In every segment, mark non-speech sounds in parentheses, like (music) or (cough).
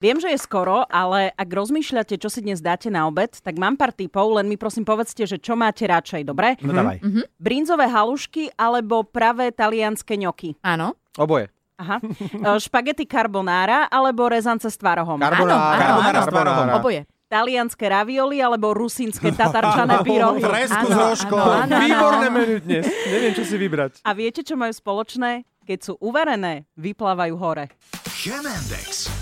Viem, že je skoro, ale ak rozmýšľate, čo si dnes dáte na obed, tak mám pár tipov, len mi prosím povedzte, že čo máte radšej, dobre? No dávaj. Brinzové halušky alebo pravé talianské ňoky? Áno. Oboje. Aha. E, Špagety carbonara alebo rezance s tvarohom? Carbonara, áno, carbonara, áno. s tvarohom. Oboje. Talianské ravioli alebo rusínske (laughs) tatarčané pyrohy? Fresku s Áno, rožkou. áno, áno. Výborné menu dnes. Neviem, čo si vybrať. A viete, čo majú spoločné? Keď sú uvarené, vyplávajú hore. Chemendex.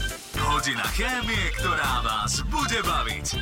Hodina chémie, ktorá vás bude baviť.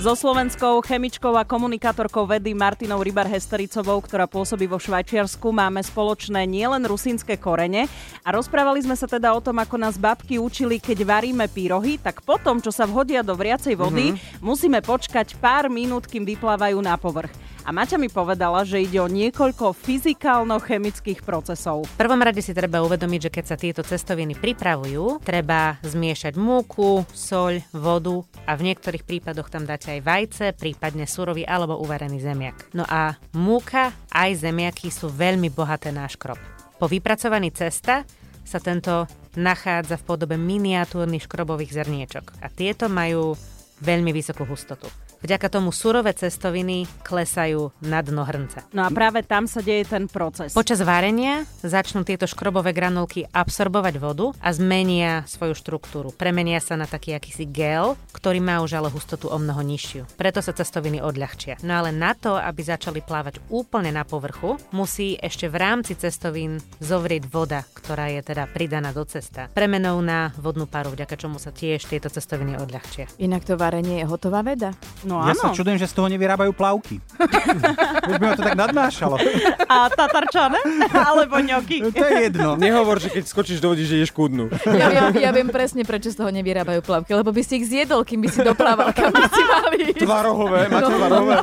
So slovenskou chemičkou a komunikátorkou vedy Martinou Rybar-Hestericovou, ktorá pôsobí vo Švajčiarsku, máme spoločné nielen rusínske korene a rozprávali sme sa teda o tom, ako nás babky učili, keď varíme pyrohy, tak potom, čo sa vhodia do vriacej vody, mm-hmm. musíme počkať pár minút, kým vyplávajú na povrch. A Maťa mi povedala, že ide o niekoľko fyzikálno-chemických procesov. V prvom rade si treba uvedomiť, že keď sa tieto cestoviny pripravujú, treba zmiešať múku, soľ, vodu a v niektorých prípadoch tam dáte aj vajce, prípadne surový alebo uvarený zemiak. No a múka aj zemiaky sú veľmi bohaté na škrob. Po vypracovaní cesta sa tento nachádza v podobe miniatúrnych škrobových zrniečok a tieto majú veľmi vysokú hustotu. Vďaka tomu surové cestoviny klesajú na dno hrnca. No a práve tam sa deje ten proces. Počas varenia začnú tieto škrobové granulky absorbovať vodu a zmenia svoju štruktúru. Premenia sa na taký akýsi gel, ktorý má už ale hustotu o mnoho nižšiu. Preto sa cestoviny odľahčia. No ale na to, aby začali plávať úplne na povrchu, musí ešte v rámci cestovín zovrieť voda, ktorá je teda pridaná do cesta. Premenou na vodnú paru, vďaka čomu sa tiež tieto cestoviny odľahčia. Inak to varenie je hotová veda. No Ja áno. sa čudujem, že z toho nevyrábajú plavky. (laughs) Už by ma to tak nadnášalo. A tatarčané? Alebo ňoky? To je jedno. Nehovor, že keď skočíš do vody, že ješ kudnú. Ja viem, ja viem presne, prečo z toho nevyrábajú plavky, lebo by si ich zjedol, kým by si doplával, kam by si (laughs) mali. ísť. Tvarohové, máte tvarohové.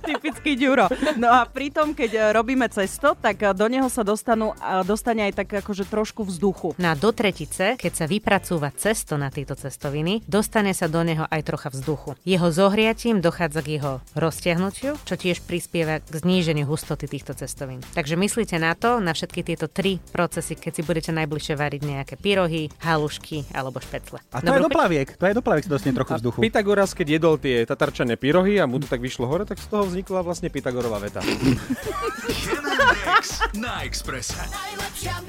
Typický ďuro. No a pritom, keď robíme cesto, tak do neho sa dostanú, a dostane aj tak akože trošku vzduchu. Na do tretice, keď sa vypracúva cesto na tieto cestoviny, dostane sa do neho aj trocha vzduchu. Jeho zohriatím dochádza k jeho roztiahnutiu, čo tiež prispieva k zníženiu hustoty týchto cestovín. Takže myslíte na to, na všetky tieto tri procesy, keď si budete najbližšie variť nejaké pyrohy, halušky alebo špecle. A to je do plaviek. To je do plaviek, si dostane trochu A vzduchu. Pythagoras, keď jedol tie tatarčané pyrohy a mu to tak vyšlo hore, tak z toho vznikla vlastne Pythagorová veta. (laughs) Na Expresse. Najlepšia